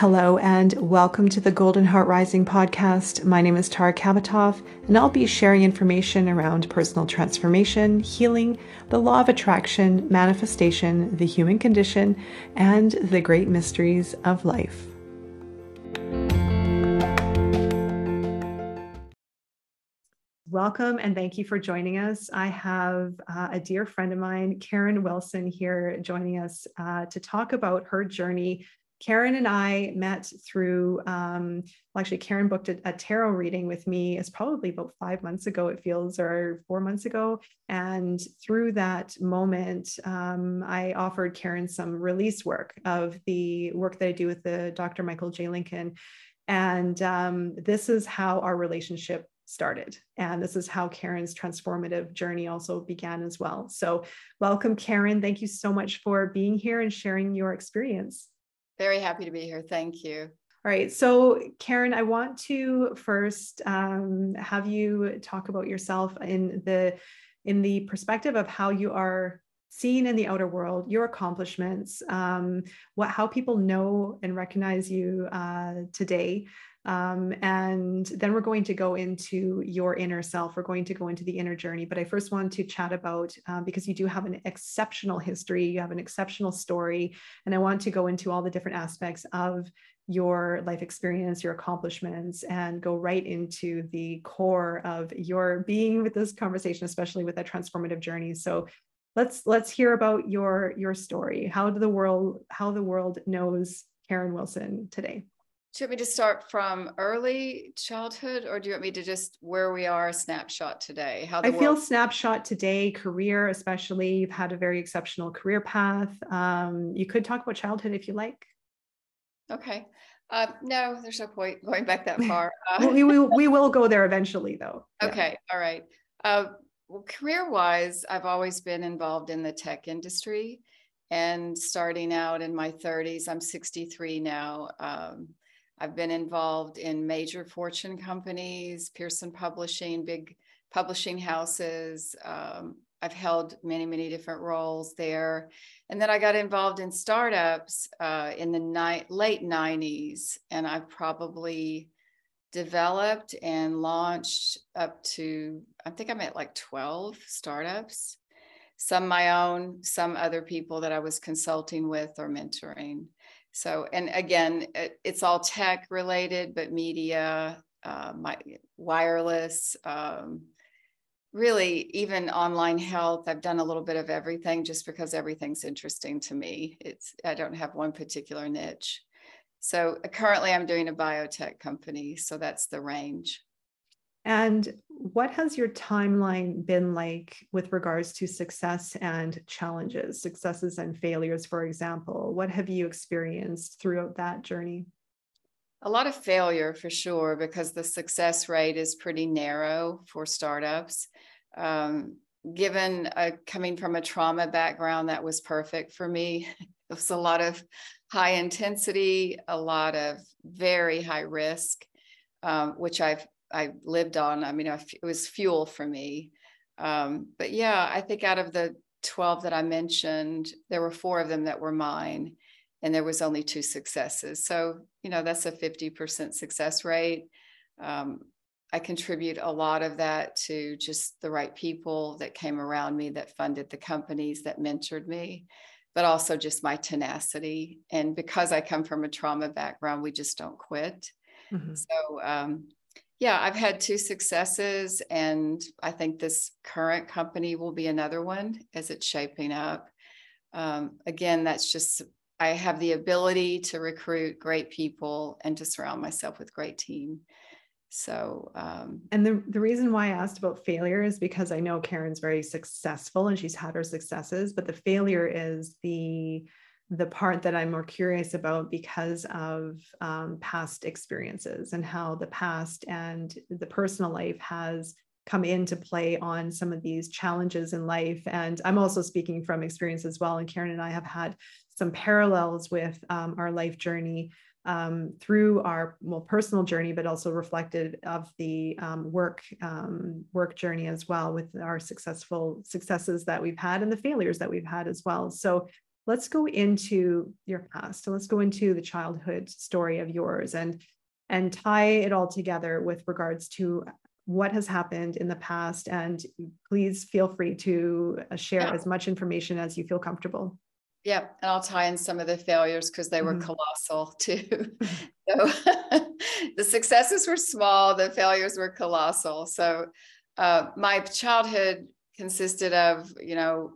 Hello, and welcome to the Golden Heart Rising podcast. My name is Tara Kabatov, and I'll be sharing information around personal transformation, healing, the law of attraction, manifestation, the human condition, and the great mysteries of life. Welcome and thank you for joining us. I have uh, a dear friend of mine, Karen Wilson, here joining us uh, to talk about her journey Karen and I met through, um, well, actually, Karen booked a, a, tarot reading with me. It's probably about five months ago, it feels, or four months ago. And through that moment, um, I offered Karen some release work of the work that I do with the Dr. Michael J. Lincoln. And um, this is how our relationship started. And this is how Karen's transformative journey also began as well. So, welcome, Karen. Thank you so much for being here and sharing your experience. Very happy to be here. Thank you. All right. So, Karen, I want to first um, have you talk about yourself in the in the perspective of how you are seen in the outer world, your accomplishments, um, what how people know and recognize you uh, today, um, and then we're going to go into your inner self. We're going to go into the inner journey. But I first want to chat about, um, because you do have an exceptional history, you have an exceptional story. And I want to go into all the different aspects of your life experience, your accomplishments, and go right into the core of your being with this conversation, especially with that transformative journey. So let's let's hear about your your story. How do the world how the world knows Karen Wilson today? Do you want me to start from early childhood or do you want me to just where we are snapshot today? How I world- feel snapshot today, career, especially. You've had a very exceptional career path. Um, you could talk about childhood if you like. Okay. Uh, no, there's no point going back that far. Uh, we, we, we will go there eventually, though. Okay. Yeah. All right. Uh, well, career wise, I've always been involved in the tech industry and starting out in my 30s, I'm 63 now. Um, I've been involved in major fortune companies, Pearson Publishing, big publishing houses. Um, I've held many, many different roles there. And then I got involved in startups uh, in the ni- late 90s. And I've probably developed and launched up to, I think I'm at like 12 startups, some my own, some other people that I was consulting with or mentoring. So, and again, it, it's all tech related, but media, uh, my, wireless, um, really even online health. I've done a little bit of everything just because everything's interesting to me. It's I don't have one particular niche. So currently, I'm doing a biotech company, so that's the range. And what has your timeline been like with regards to success and challenges, successes and failures, for example? What have you experienced throughout that journey? A lot of failure for sure, because the success rate is pretty narrow for startups. Um, given a, coming from a trauma background, that was perfect for me. It was a lot of high intensity, a lot of very high risk, um, which I've I lived on. I mean, it was fuel for me. Um, but yeah, I think out of the 12 that I mentioned, there were four of them that were mine, and there was only two successes. So, you know, that's a 50% success rate. Um, I contribute a lot of that to just the right people that came around me that funded the companies that mentored me, but also just my tenacity. And because I come from a trauma background, we just don't quit. Mm-hmm. So, um, yeah, I've had two successes, and I think this current company will be another one as it's shaping up. Um, again, that's just I have the ability to recruit great people and to surround myself with great team. So, um, and the, the reason why I asked about failure is because I know Karen's very successful and she's had her successes, but the failure is the the part that I'm more curious about because of um, past experiences and how the past and the personal life has come into play on some of these challenges in life. And I'm also speaking from experience as well. And Karen and I have had some parallels with um, our life journey um, through our well personal journey, but also reflected of the um, work um, work journey as well with our successful successes that we've had and the failures that we've had as well. So let's go into your past. So let's go into the childhood story of yours and and tie it all together with regards to what has happened in the past. And please feel free to uh, share yeah. as much information as you feel comfortable. Yeah, and I'll tie in some of the failures because they were mm-hmm. colossal too. so the successes were small, the failures were colossal. So uh, my childhood consisted of, you know,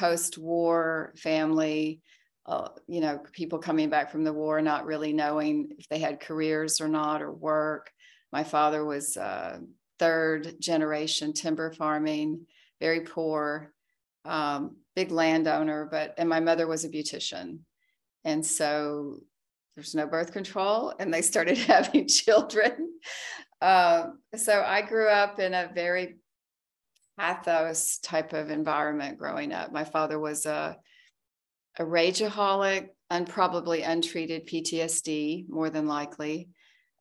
post-war family, uh, you know, people coming back from the war, not really knowing if they had careers or not or work. My father was uh, third generation timber farming, very poor, um, big landowner, but, and my mother was a beautician. And so there's no birth control, and they started having children. Uh, so I grew up in a very pathos type of environment growing up. My father was a, a rageaholic, and probably untreated PTSD, more than likely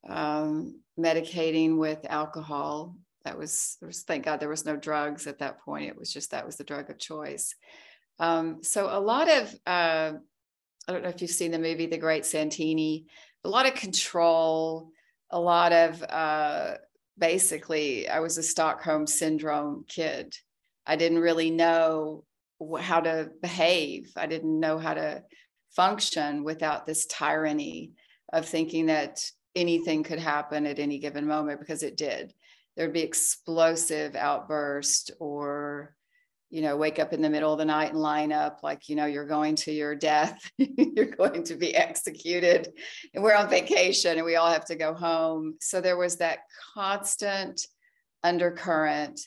um, medicating with alcohol. That was, was, thank God there was no drugs at that point. It was just that was the drug of choice. Um, so a lot of, uh, I don't know if you've seen the movie The Great Santini, a lot of control, a lot of uh, basically, I was a Stockholm syndrome kid. I didn't really know how to behave. I didn't know how to function without this tyranny of thinking that anything could happen at any given moment because it did. There'd be explosive outburst or you know wake up in the middle of the night and line up like you know you're going to your death you're going to be executed and we're on vacation and we all have to go home so there was that constant undercurrent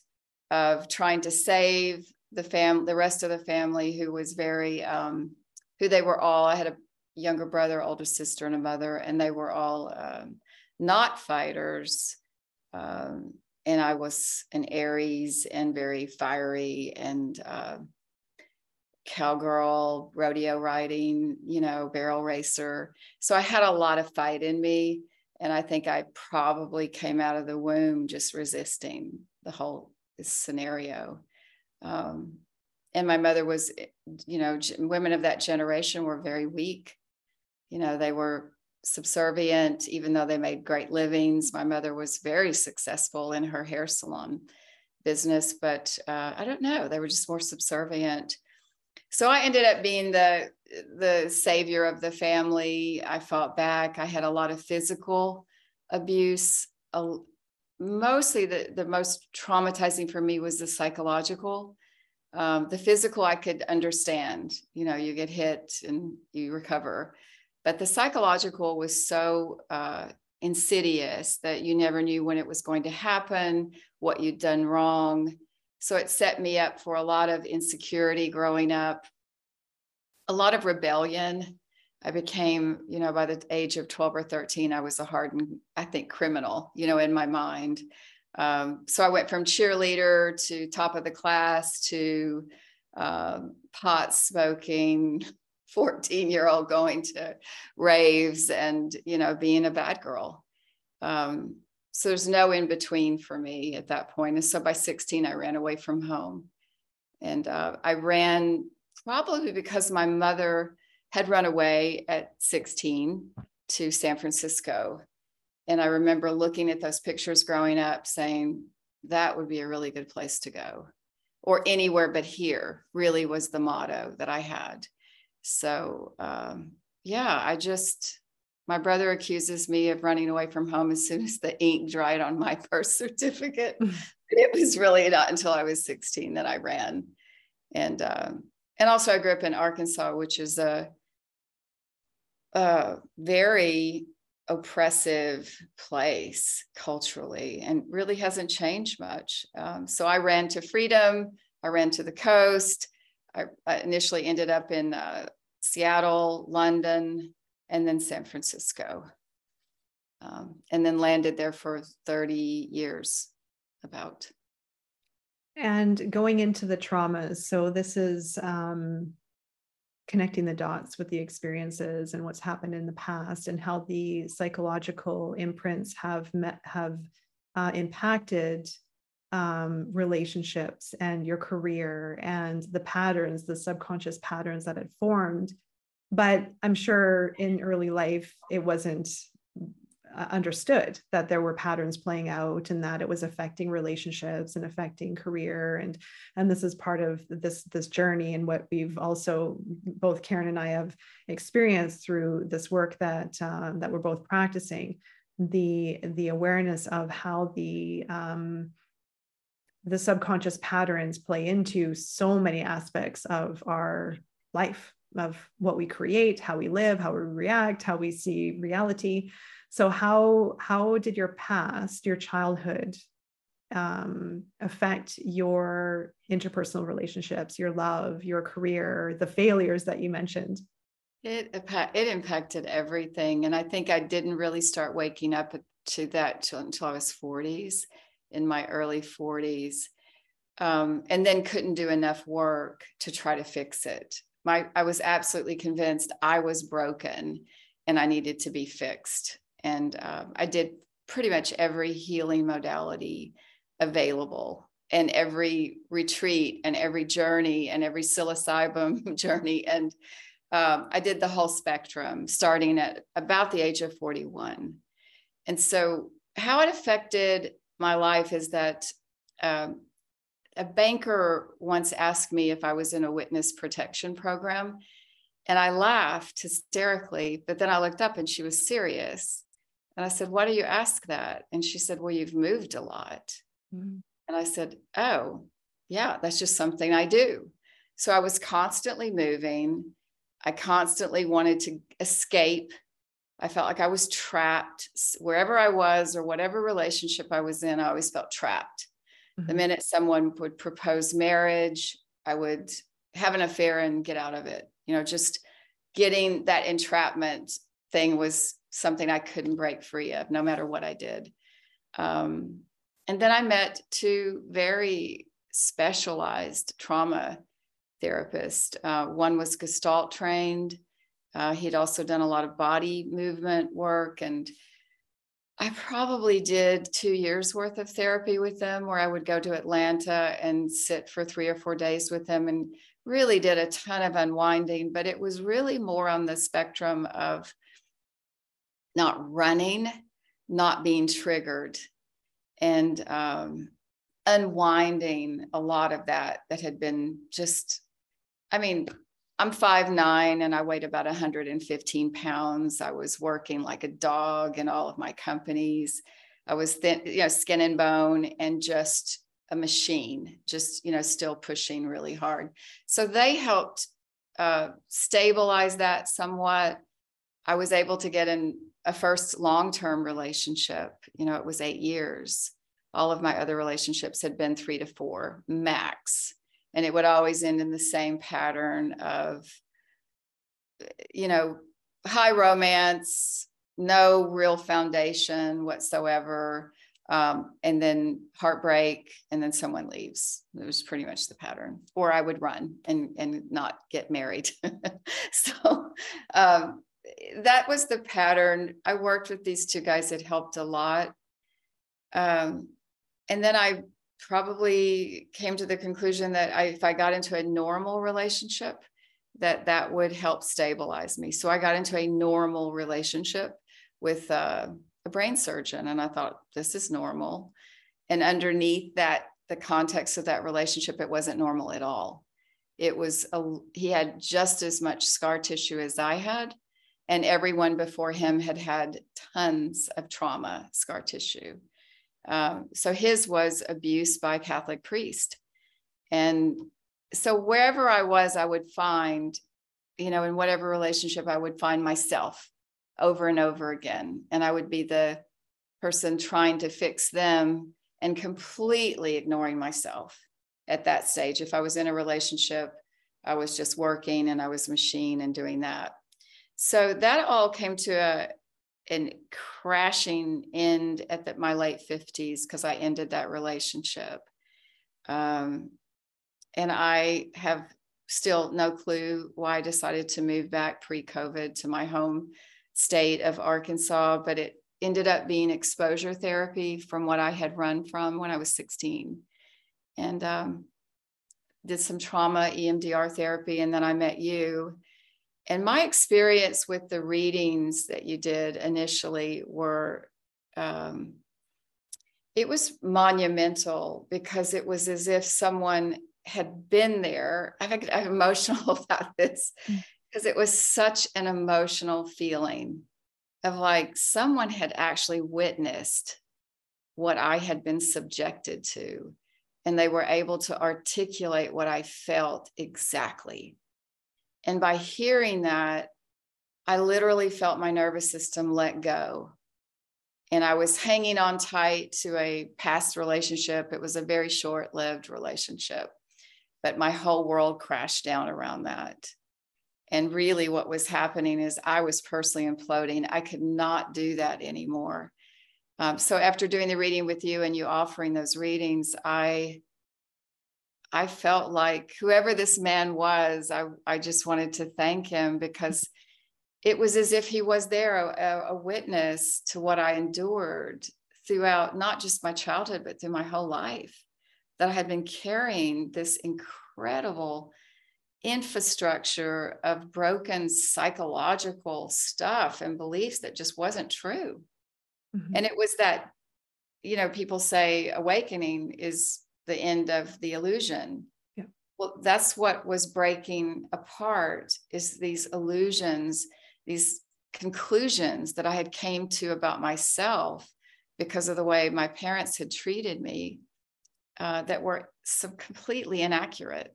of trying to save the fam the rest of the family who was very um, who they were all i had a younger brother, older sister, and a mother, and they were all um, not fighters. Um, and I was an Aries and very fiery and uh, cowgirl, rodeo riding, you know, barrel racer. So I had a lot of fight in me. And I think I probably came out of the womb just resisting the whole scenario. Um, and my mother was, you know, women of that generation were very weak you know, they were subservient, even though they made great livings. My mother was very successful in her hair salon business, but uh, I don't know, they were just more subservient. So I ended up being the the savior of the family. I fought back. I had a lot of physical abuse. Uh, mostly the, the most traumatizing for me was the psychological. Um, the physical I could understand. You know, you get hit and you recover but the psychological was so uh, insidious that you never knew when it was going to happen, what you'd done wrong. So it set me up for a lot of insecurity growing up, a lot of rebellion. I became, you know, by the age of 12 or 13, I was a hardened, I think, criminal, you know, in my mind. Um, so I went from cheerleader to top of the class to um, pot smoking, 14 year old going to raves and you know being a bad girl. Um, so there's no in between for me at that point. And so by 16 i ran away from home. And uh, i ran probably because my mother had run away at 16 to san francisco. And i remember looking at those pictures growing up saying that would be a really good place to go. Or anywhere but here really was the motto that i had so um, yeah, I just my brother accuses me of running away from home as soon as the ink dried on my birth certificate. it was really not until I was 16 that I ran, and um, and also I grew up in Arkansas, which is a, a very oppressive place culturally and really hasn't changed much. Um, so I ran to freedom. I ran to the coast. I, initially ended up in uh, Seattle, London, and then San Francisco. Um, and then landed there for 30 years about. And going into the traumas, so this is um, connecting the dots with the experiences and what's happened in the past and how the psychological imprints have met, have uh, impacted um, relationships and your career and the patterns, the subconscious patterns that had formed. But I'm sure in early life, it wasn't uh, understood that there were patterns playing out and that it was affecting relationships and affecting career and and this is part of this this journey and what we've also both karen and i have experienced through this work that um, that we're both practicing the the awareness of how the um, the subconscious patterns play into so many aspects of our life of what we create how we live how we react how we see reality. So how how did your past your childhood um, affect your interpersonal relationships your love your career the failures that you mentioned? It it impacted everything. And i think i didn't really start waking up to that until i was 40s in my early 40s um, and then couldn't do enough work to try to fix it my i was absolutely convinced i was broken and i needed to be fixed and uh, I did pretty much every healing modality available and every retreat and every journey and every psilocybin journey. And um, I did the whole spectrum starting at about the age of 41. And so, how it affected my life is that um, a banker once asked me if I was in a witness protection program. And I laughed hysterically, but then I looked up and she was serious. And I said, Why do you ask that? And she said, Well, you've moved a lot. Mm-hmm. And I said, Oh, yeah, that's just something I do. So I was constantly moving. I constantly wanted to escape. I felt like I was trapped wherever I was or whatever relationship I was in. I always felt trapped. Mm-hmm. The minute someone would propose marriage, I would have an affair and get out of it. You know, just getting that entrapment thing was something I couldn't break free of, no matter what I did. Um, and then I met two very specialized trauma therapists. Uh, one was Gestalt trained. Uh, he'd also done a lot of body movement work. And I probably did two years worth of therapy with them, where I would go to Atlanta and sit for three or four days with them and really did a ton of unwinding. But it was really more on the spectrum of not running, not being triggered, and um, unwinding a lot of that that had been just, I mean, I'm five nine and I weighed about 115 pounds. I was working like a dog in all of my companies. I was thin, you know, skin and bone and just a machine, just, you know, still pushing really hard. So they helped uh, stabilize that somewhat. I was able to get in a first long-term relationship you know it was eight years all of my other relationships had been three to four max and it would always end in the same pattern of you know high romance no real foundation whatsoever um, and then heartbreak and then someone leaves it was pretty much the pattern or i would run and and not get married so um, that was the pattern. I worked with these two guys that helped a lot. Um, and then I probably came to the conclusion that I, if I got into a normal relationship, that that would help stabilize me. So I got into a normal relationship with a brain surgeon, and I thought this is normal. And underneath that, the context of that relationship, it wasn't normal at all. It was a, he had just as much scar tissue as I had, and everyone before him had had tons of trauma scar tissue. Um, so his was abuse by a Catholic priest. And so wherever I was, I would find, you know, in whatever relationship, I would find myself over and over again. And I would be the person trying to fix them and completely ignoring myself at that stage. If I was in a relationship, I was just working and I was machine and doing that. So that all came to a an crashing end at the, my late 50s because I ended that relationship. Um, and I have still no clue why I decided to move back pre COVID to my home state of Arkansas, but it ended up being exposure therapy from what I had run from when I was 16. And um, did some trauma EMDR therapy. And then I met you. And my experience with the readings that you did initially were, um, it was monumental because it was as if someone had been there. I think I'm emotional about this because mm. it was such an emotional feeling of like someone had actually witnessed what I had been subjected to, and they were able to articulate what I felt exactly. And by hearing that, I literally felt my nervous system let go. And I was hanging on tight to a past relationship. It was a very short lived relationship, but my whole world crashed down around that. And really, what was happening is I was personally imploding. I could not do that anymore. Um, so after doing the reading with you and you offering those readings, I I felt like whoever this man was, I, I just wanted to thank him because it was as if he was there, a, a witness to what I endured throughout not just my childhood, but through my whole life. That I had been carrying this incredible infrastructure of broken psychological stuff and beliefs that just wasn't true. Mm-hmm. And it was that, you know, people say awakening is the end of the illusion. Yeah. Well, that's what was breaking apart is these illusions, these conclusions that I had came to about myself because of the way my parents had treated me uh, that were so completely inaccurate.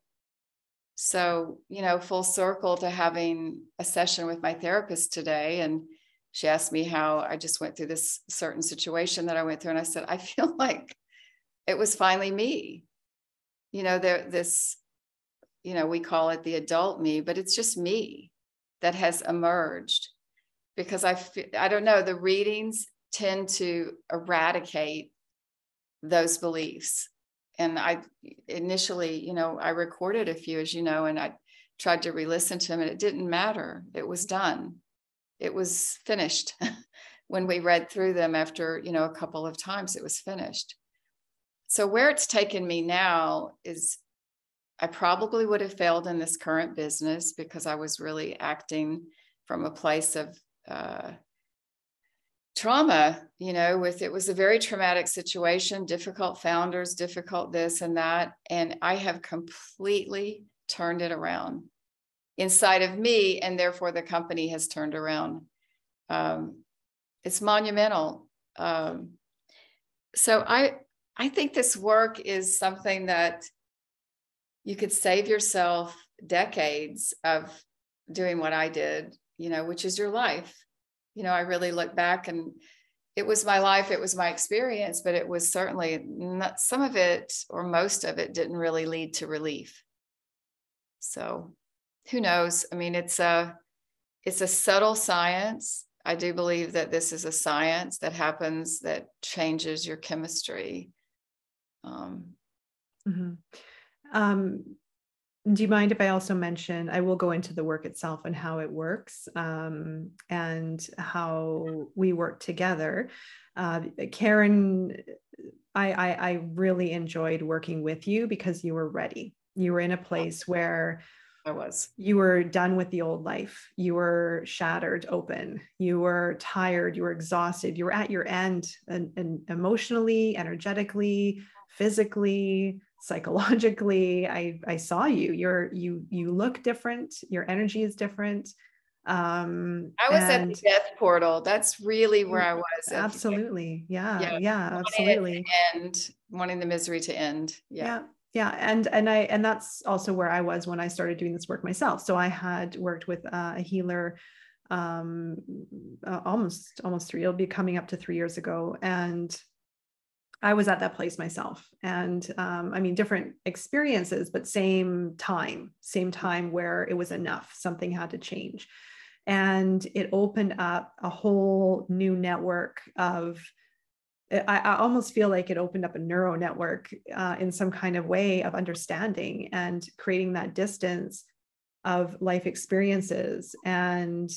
So, you know, full circle to having a session with my therapist today. And she asked me how I just went through this certain situation that I went through. And I said, I feel like it was finally me. You know, there, this, you know, we call it the adult me, but it's just me that has emerged because I, feel, I don't know, the readings tend to eradicate those beliefs and I initially, you know, I recorded a few, as you know, and I tried to re-listen to them, and it didn't matter. It was done. It was finished. when we read through them after, you know, a couple of times, it was finished. So where it's taken me now is I probably would have failed in this current business because I was really acting from a place of uh, trauma you know with it was a very traumatic situation difficult founders difficult this and that and i have completely turned it around inside of me and therefore the company has turned around. Um, it's monumental. Um, so i i think this work is something that you could save yourself decades of doing what i did you know which is your life you know, I really look back and it was my life, it was my experience, but it was certainly not some of it or most of it didn't really lead to relief. So who knows? I mean, it's a it's a subtle science. I do believe that this is a science that happens that changes your chemistry. Um, mm-hmm. um, do you mind if I also mention? I will go into the work itself and how it works um, and how we work together. Uh, Karen, I, I, I really enjoyed working with you because you were ready. You were in a place where I was. You were done with the old life. You were shattered open. You were tired. You were exhausted. You were at your end and, and emotionally, energetically, physically psychologically. I i saw you. You're you you look different. Your energy is different. Um i was at the death portal. That's really where i was absolutely. Yeah. Yeah, yeah absolutely. and wanting the misery to end. Yeah. yeah yeah and and i and that's also where i was when i started doing this work myself so i had worked with uh, a healer um uh, almost almost three it'll be coming up to three years ago and I was at that place myself. And um, I mean, different experiences, but same time, same time where it was enough. Something had to change. And it opened up a whole new network of, I, I almost feel like it opened up a neuro network uh, in some kind of way of understanding and creating that distance of life experiences and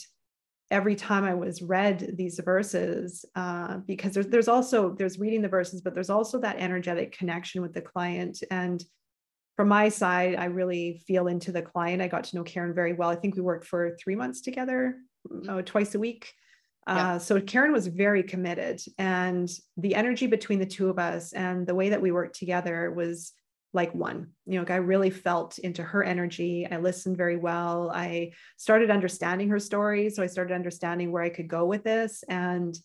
every time I was read these verses, uh, because there's there's also there's reading the verses, but there's also that energetic connection with the client. And from my side, I really feel into the client. I got to know Karen very well. I think we worked for three months together, uh, twice a week. Yeah. Uh, so Karen was very committed, and the energy between the two of us and the way that we worked together was like one. You know, I really felt into her energy. I listened very well. I started understanding her story. So I started understanding where I could go with this and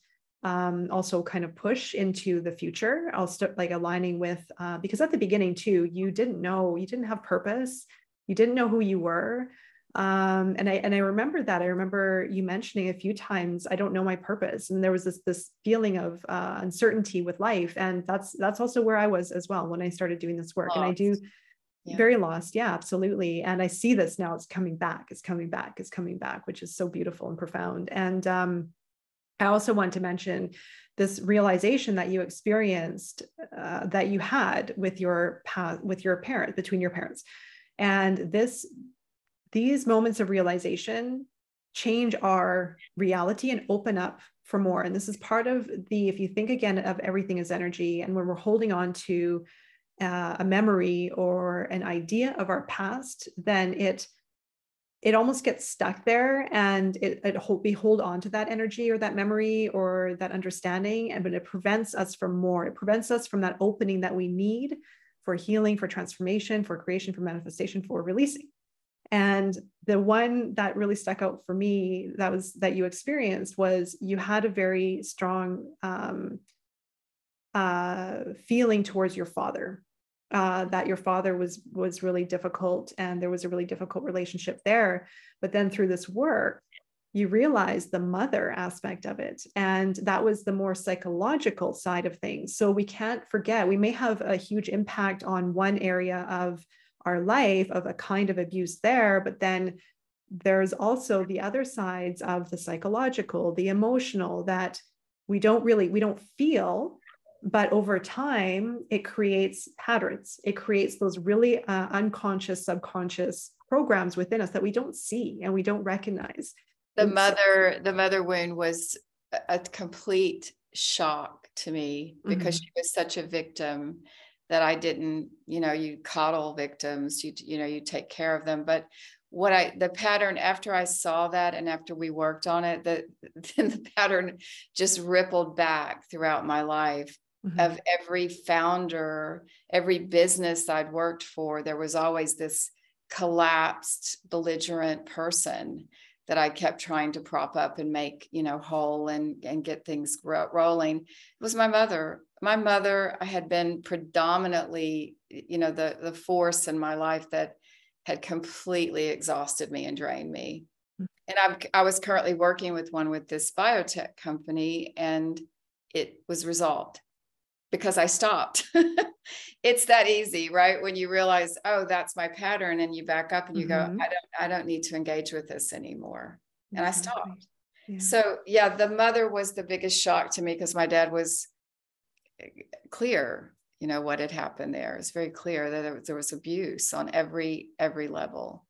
um, also kind of push into the future. I'll start like aligning with, uh, because at the beginning too, you didn't know, you didn't have purpose. You didn't know who you were um, and I and I remember that. I remember you mentioning a few times, I don't know my purpose, and there was this this feeling of uh, uncertainty with life, and that's that's also where I was as well when I started doing this work. Lost. And I do yeah. very lost, yeah, absolutely. And I see this now; it's coming back, it's coming back, it's coming back, which is so beautiful and profound. And um, I also want to mention this realization that you experienced uh, that you had with your path with your parent between your parents and this these moments of realization change our reality and open up for more. And this is part of the, if you think again of everything as energy, and when we're holding on to uh, a memory or an idea of our past, then it it almost gets stuck there and it, it hold, we hold on to that energy or that memory or that understanding and but it prevents us from more it prevents us from that opening that we need for healing for transformation for creation for manifestation for releasing and the one that really stuck out for me that was that you experienced was you had a very strong um, uh, feeling towards your father uh, that your father was was really difficult and there was a really difficult relationship there. But then through this work you realize the mother aspect of it. And that was the more psychological side of things. So we can't forget we may have a huge impact on one area of our life of a kind of abuse there but then there's also the other sides of the psychological the emotional that we don't really we don't feel but over time it creates patterns. It creates those really uh, unconscious subconscious programs within us that we don't see and we don't recognize. The mother the mother wound was a complete shock to me because mm-hmm. she was such a victim that I didn't, you know, you coddle victims, you you know, you take care of them. But what I the pattern after I saw that and after we worked on it, that then the pattern just rippled back throughout my life mm-hmm. of every founder, every business I'd worked for, there was always this collapsed, belligerent person that I kept trying to prop up and make, you know, whole and and get things ro- rolling. It was my mother my mother had been predominantly, you know, the the force in my life that had completely exhausted me and drained me. Mm. And I'm, I was currently working with one with this biotech company, and it was resolved because I stopped. it's that easy, right? When you realize, oh, that's my pattern, and you back up and you mm-hmm. go, I don't, I don't need to engage with this anymore, and I stopped. Yeah. So yeah, the mother was the biggest shock to me because my dad was clear you know what had happened there. It's very clear that there was, abuse on every every level.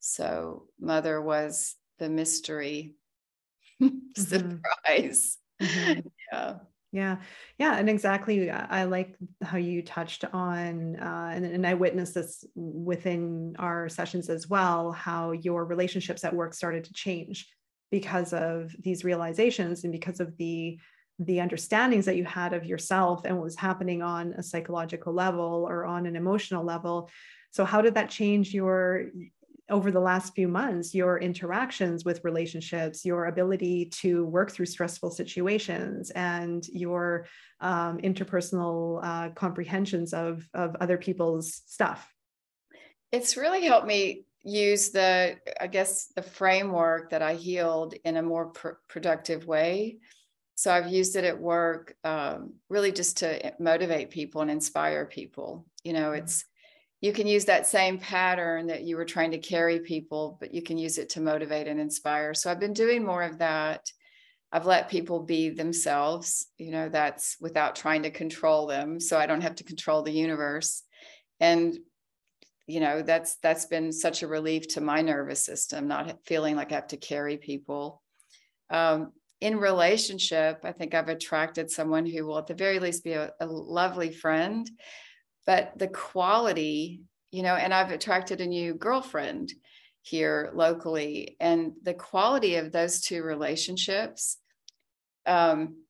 So mother was the mystery mm-hmm. surprise. Mm-hmm. yeah. Yeah. Yeah and exactly i like how you touched on uh, and, and i witnessed this within our sessions as well how your relationships at work started to change because of these realizations and because of the the understandings that you had of yourself and what was happening on a psychological level or on an emotional level. So how did that change your over the last few months your interactions with relationships your ability to work through stressful situations and your um, interpersonal uh, comprehensions of of other people's stuff? It's really helped me use the i guess the framework that i healed in a more pr- productive way so I've used it at work, um, really just to motivate people and inspire people. You know, mm-hmm. it's you can use that same pattern that you were trying to carry people, but you can use it to motivate and inspire. So I've been doing more of that. I've let people be themselves. You know, that's without trying to control them, so I don't have to control the universe. And you know, that's that's been such a relief to my nervous system, not feeling like I have to carry people Um, in relationship, I think I've attracted someone who will, at the very least, be a, a lovely friend. But the quality, you know, and I've attracted a new girlfriend here locally, and the quality of those two relationships um,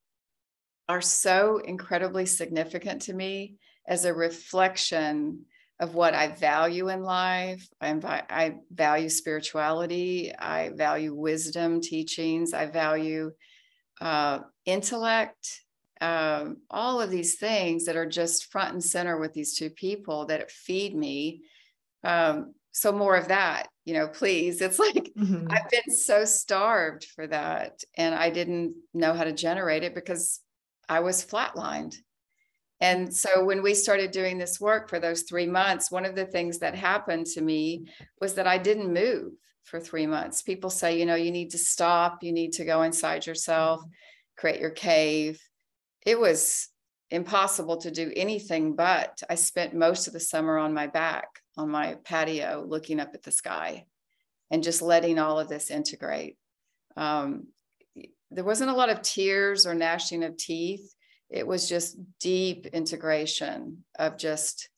are so incredibly significant to me as a reflection of what I value in life. I, I value spirituality. I value wisdom teachings. I value uh, intellect. Um, all of these things that are just front and center with these two people that feed me. Um, so more of that, you know, please. It's like mm-hmm. I've been so starved for that, and I didn't know how to generate it because I was flatlined. And so when we started doing this work for those three months, one of the things that happened to me was that I didn't move for three months. People say, you know, you need to stop, you need to go inside yourself, create your cave. It was impossible to do anything but I spent most of the summer on my back on my patio looking up at the sky and just letting all of this integrate. Um, there wasn't a lot of tears or gnashing of teeth it was just deep integration of just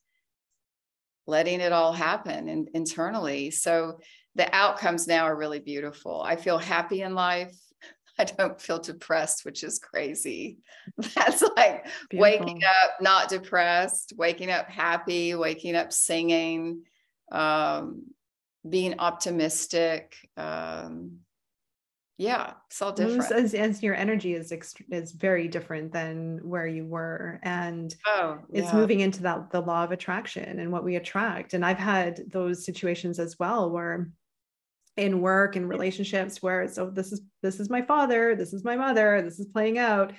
letting it all happen in, internally. So the outcomes now are really beautiful. I feel happy in life. I don't feel depressed, which is crazy. That's like beautiful. waking up not depressed, waking up happy, waking up singing, um, being optimistic. Um, yeah it's all different as, as your energy is is very different than where you were and oh, yeah. it's moving into that the law of attraction and what we attract and i've had those situations as well where in work and relationships where so oh, this is this is my father this is my mother this is playing out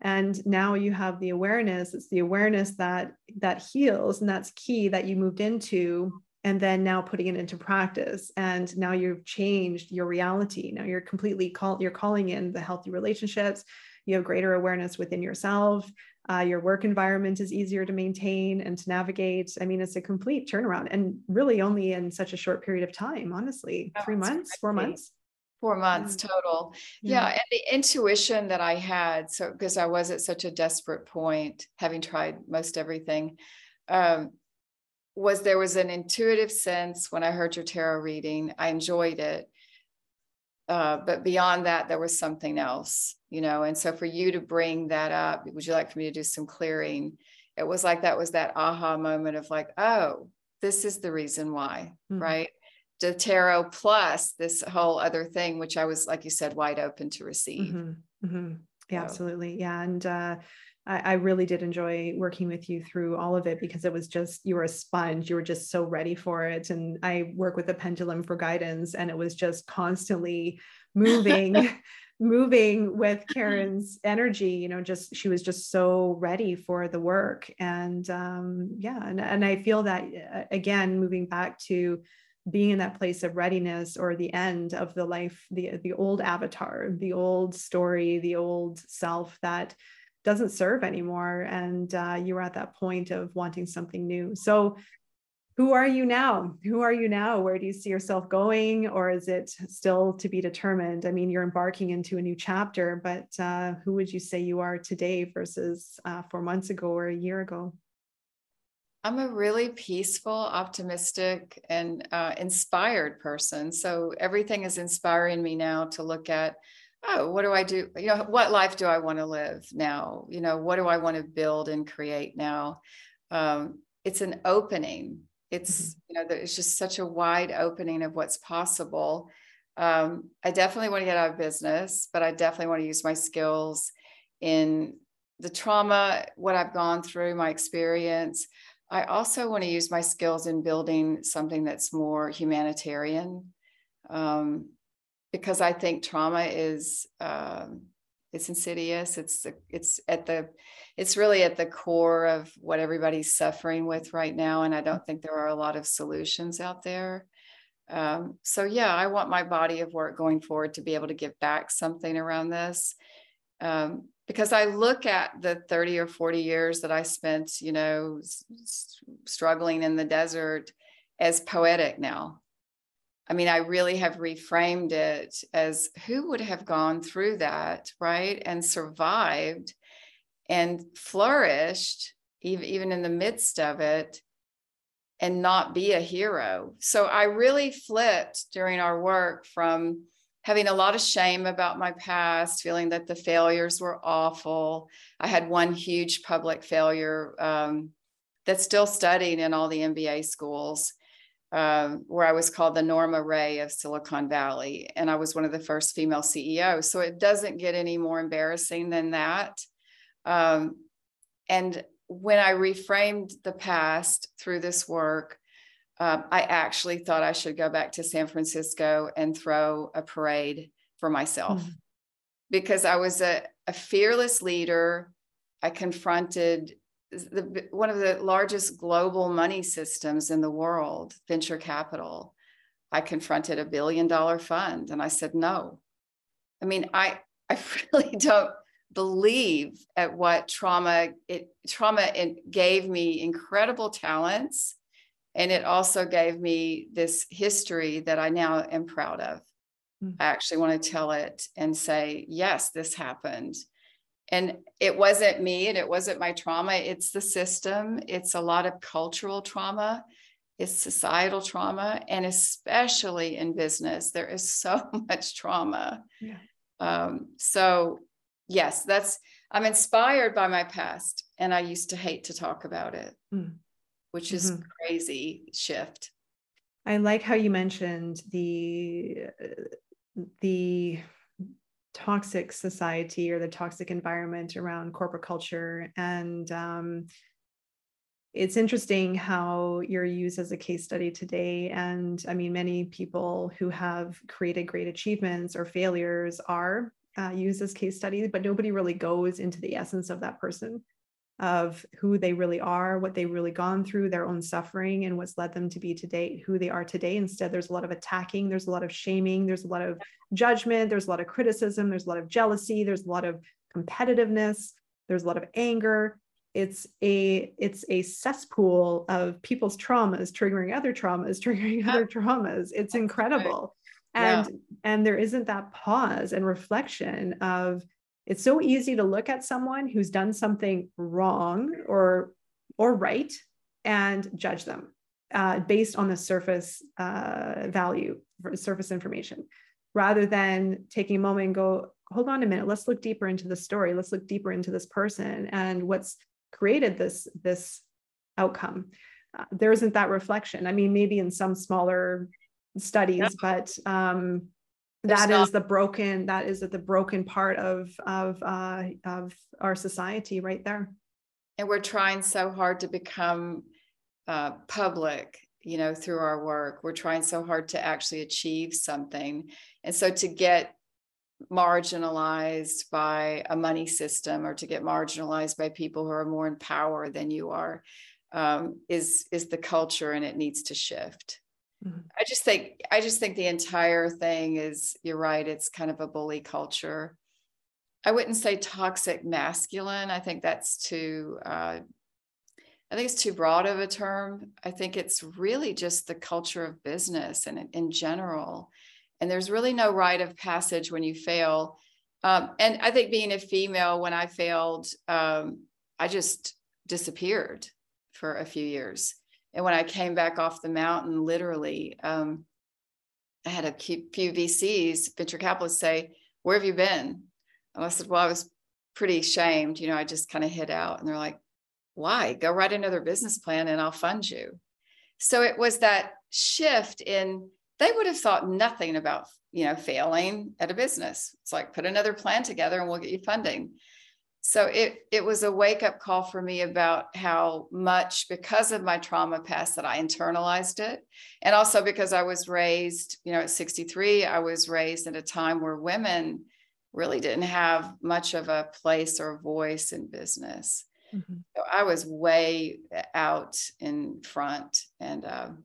and now you have the awareness it's the awareness that that heals and that's key that you moved into and then now putting it into practice. And now you've changed your reality. Now you're completely call you're calling in the healthy relationships. You have greater awareness within yourself. Uh, your work environment is easier to maintain and to navigate. I mean it's a complete turnaround and really only in such a short period of time honestly. Oh, three months? Crazy. four months? Four months total. Yeah. yeah. and the intuition that i had so because i was at such a desperate point having tried most everything um, was there was an intuitive sense when I heard your tarot reading. I enjoyed it. Uh, but beyond that, there was something else, you know. And so for you to bring that up, would you like for me to do some clearing? It was like that was that aha moment of like, oh, this is the reason why, mm-hmm. right? The tarot plus this whole other thing, which I was, like you said, wide open to receive. Mm-hmm. Mm-hmm. Yeah, so. absolutely. Yeah. And uh, I, I really did enjoy working with you through all of it because it was just you were a sponge you were just so ready for it. And i work with the pendulum for guidance and it was just constantly moving moving with karen's energy you know just she was just so ready for the work. And um yeah and, and i feel that uh, again moving back to being in that place of readiness or the end of the life the the old avatar the old story the old self that doesn't serve anymore and uh, you were at that point of wanting something new. So who are you now? Who are you now? Where do you see yourself going or is it still to be determined? I mean you're embarking into a new chapter but uh, who would you say you are today versus uh, four months ago or a year ago? I'm a really peaceful optimistic and uh, inspired person. So everything is inspiring me now to look at oh, what do I do? You know, what life do I want to live now? You know, what do I want to build and create now? Um, it's an opening. It's, mm-hmm. you know, there's just such a wide opening of what's possible. Um, I definitely want to get out of business, but I definitely want to use my skills in the trauma, what I've gone through, my experience. I also want to use my skills in building something that's more humanitarian. Um, because I think trauma is um, it's insidious. It's it's at the it's really at the core of what everybody's suffering with right now, and I don't think there are a lot of solutions out there. Um, so yeah, I want my body of work going forward to be able to give back something around this. Um, because I look at the 30 or 40 years that I spent, you know, s- struggling in the desert as poetic now I mean, I really have reframed it as who would have gone through that, right? And survived and flourished, even, in the midst of it, and not be a hero. So I really flipped during our work from having a lot of shame about my past, feeling that the failures were awful. I had one huge public failure um, that's still studied in all the MBA schools, um, where I was called the Norma Rae of Silicon Valley. And I was one of the first female CEOs. So it doesn't get any more embarrassing than that. Um, and when I reframed the past through this work, um, I actually thought I should go back to San Francisco and throw a parade for myself mm-hmm. because I was a, a, fearless leader. I confronted the, one of the largest global money systems in the world, venture capital. I confronted a billion dollar fund and I said, no. I mean, I, I really don't believe at what trauma it trauma it gave me incredible talents and it also gave me this history that I now am proud of. Mm. I actually want to tell it and say, yes, this happened. And it wasn't me and it wasn't my trauma, it's the system. It's a lot of cultural trauma, it's societal trauma, and especially in business, there is so much trauma. Yeah. Um, so, yes, that's, I'm inspired by my past, and I used to hate to talk about it. Mm which is mm-hmm. crazy shift. I like how you mentioned the the toxic society or the toxic environment around corporate culture. And um, it's interesting how you're used as a case study today. And i mean many people who have created great achievements or failures are uh, used as case studies but nobody really goes into the essence of that person of who they really are, what they've really gone through, their own suffering, and what's led them to be today, who they are today. Instead, there's a lot of attacking, there's a lot of shaming, there's a lot of judgment, there's a lot of criticism, there's a lot of jealousy, there's a lot of competitiveness, there's a lot of anger. It's a it's a cesspool of people's traumas triggering other traumas, triggering other traumas. It's incredible. And yeah. and there isn't that pause and reflection of it's so easy to look at someone who's done something wrong or or right and judge them uh, based on the surface uh, value surface information rather than taking a moment and go hold on a minute let's look deeper into the story. Let's look deeper into this person and what's created this this outcome. Uh, there isn't that reflection. I mean maybe in some smaller studies yeah. but um, that is the broken that is the broken part of of uh, of our society right there. And we're trying so hard to become uh, public you know through our work. We're trying so hard to actually achieve something. And so to get marginalized by a money system or to get marginalized by people who are more in power than you are um, is is the culture and it needs to shift Mm-hmm. I just think I just think the entire thing is you're right it's kind of a bully culture. I wouldn't say toxic masculine. I think that's too uh, I think it's too broad of a term. I think it's really just the culture of business and in general. And there's really no rite of passage when you fail. Um, and I think being a female, when I failed, um, I just disappeared for a few years. And when I came back off the mountain, literally, um, I had a few VCs, venture capitalists say, Where have you been? And I said, Well, I was pretty shamed. You know, I just kind of hid out. And they're like, Why? Go write another business plan and I'll fund you. So it was that shift in, they would have thought nothing about, you know, failing at a business. It's like, put another plan together and we'll get you funding so it it was a wake up call for me about how much because of my trauma past that I internalized it and also because I was raised you know at 63 I was raised at a time where women really didn't have much of a place or voice in business mm-hmm. so I was way out in front and um,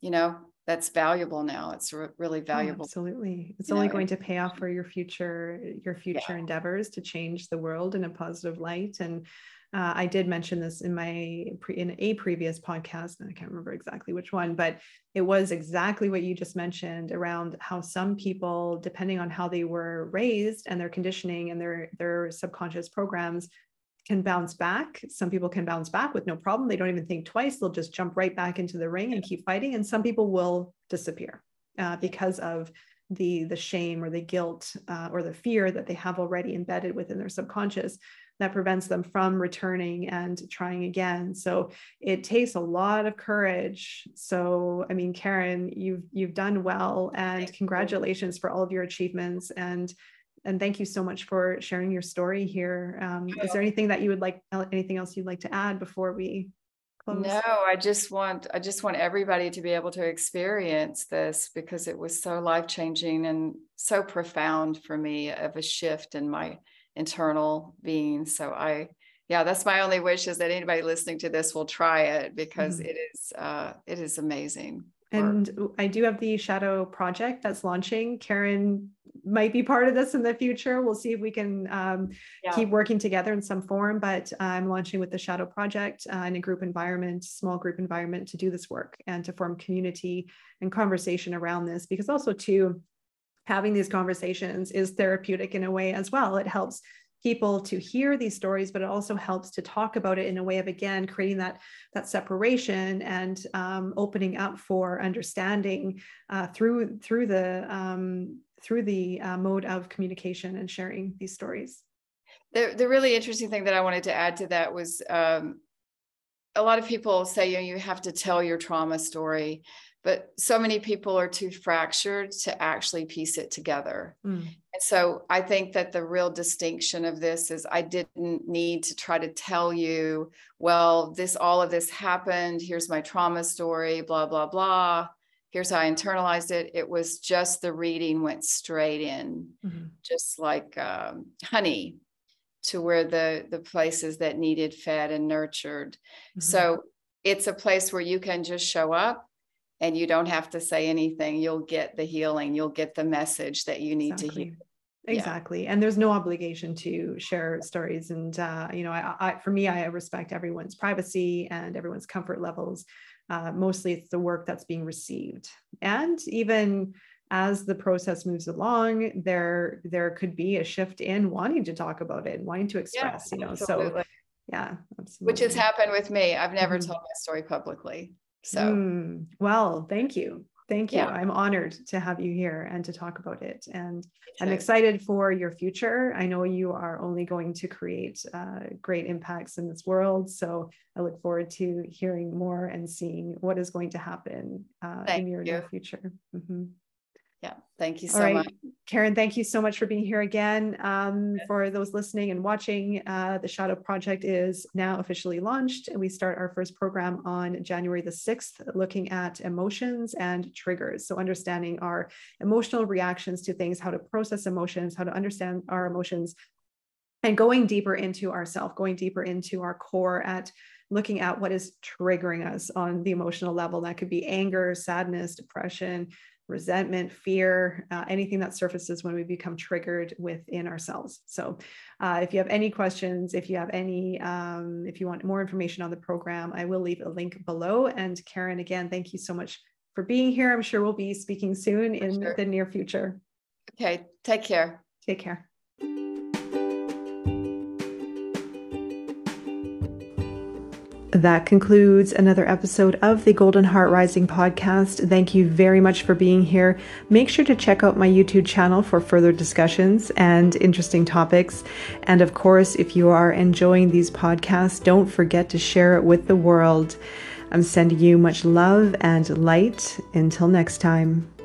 you know that's valuable now it's re- really valuable oh, absolutely it's only know, going to pay off for your future your future yeah. endeavors to change the world in a positive light and uh, I did mention this in my pre, in a previous podcast, and I can't remember exactly which one, but it was exactly what you just mentioned around how some people, depending on how they were raised and their conditioning and their their subconscious programs, can bounce back. Some people can bounce back with no problem. They don't even think twice. They'll just jump right back into the ring and keep fighting. And some people will disappear uh, because of the the shame or the guilt uh, or the fear that they have already embedded within their subconscious that prevents them from returning and trying again so it takes a lot of courage so i mean karen you've you've done well and congratulations for all of your achievements and and thank you so much for sharing your story here. Um, is there anything that you would like anything else you'd like to add before we close? No, I just want I just want everybody to be able to experience this because it was so life-changing and so profound for me of a shift in my internal being. So I yeah, that's my only wish is that anybody listening to this will try it because mm-hmm. it is uh, it is amazing. And I do have the Shadow project that's launching. Karen might be part of this in the future. We'll see if we can um, yeah. keep working together in some form. But I'm launching with the Shadow project uh, in a group environment, small group environment to do this work and to form community and conversation around this. Because also, too, having these conversations is therapeutic in a way as well. It helps people to hear these stories but it also helps to talk about it in a way of again creating that that separation and um, opening up for understanding uh, through through the um, through the uh, mode of communication and sharing these stories the, the really interesting thing that i wanted to add to that was um, a lot of people say you know you have to tell your trauma story but so many people are too fractured to actually piece it together. Mm. And so I think that the real distinction of this is I didn't need to try to tell you, well, this all of this happened. Here's my trauma story, blah, blah, blah. Here's how I internalized it. It was just the reading went straight in, mm-hmm. just like um, honey to where the the places that needed fed and nurtured. Mm-hmm. So it's a place where you can just show up and you don't have to say anything you'll get the healing you'll get the message that you need exactly. to hear exactly yeah. and there's no obligation to share stories and uh, you know I, I, for me i respect everyone's privacy and everyone's comfort levels uh, mostly it's the work that's being received and even as the process moves along there there could be a shift in wanting to talk about it wanting to express yeah, you know absolutely. so yeah absolutely. which has happened with me i've never mm-hmm. told my story publicly so, mm, well, thank you. Thank you. Yeah. I'm honored to have you here and to talk about it. And I'm excited for your future. I know you are only going to create uh, great impacts in this world. So I look forward to hearing more and seeing what is going to happen uh, in your you. near future. Mm-hmm. Yeah, thank you so right. much. Karen, thank you so much for being here again. Um, for those listening and watching, uh, the Shadow Project is now officially launched. And we start our first program on January the 6th, looking at emotions and triggers. So, understanding our emotional reactions to things, how to process emotions, how to understand our emotions, and going deeper into ourself, going deeper into our core at looking at what is triggering us on the emotional level. That could be anger, sadness, depression, resentment, fear, uh, anything that surfaces when we become triggered within ourselves. So, uh, if you have any questions, if you have any, um, if you want more information on the program, I will leave a link below. And Karen, again, thank you so much for being here. I'm sure we'll be speaking soon in sure. the near future. Okay, take care. Take care. That concludes another episode of the Golden Heart Rising podcast. Thank you very much for being here. Make sure to check out my YouTube channel for further discussions and interesting topics. And of course, if you are enjoying these podcasts, don't forget to share it with the world. I'm sending you much love and light. Until next time.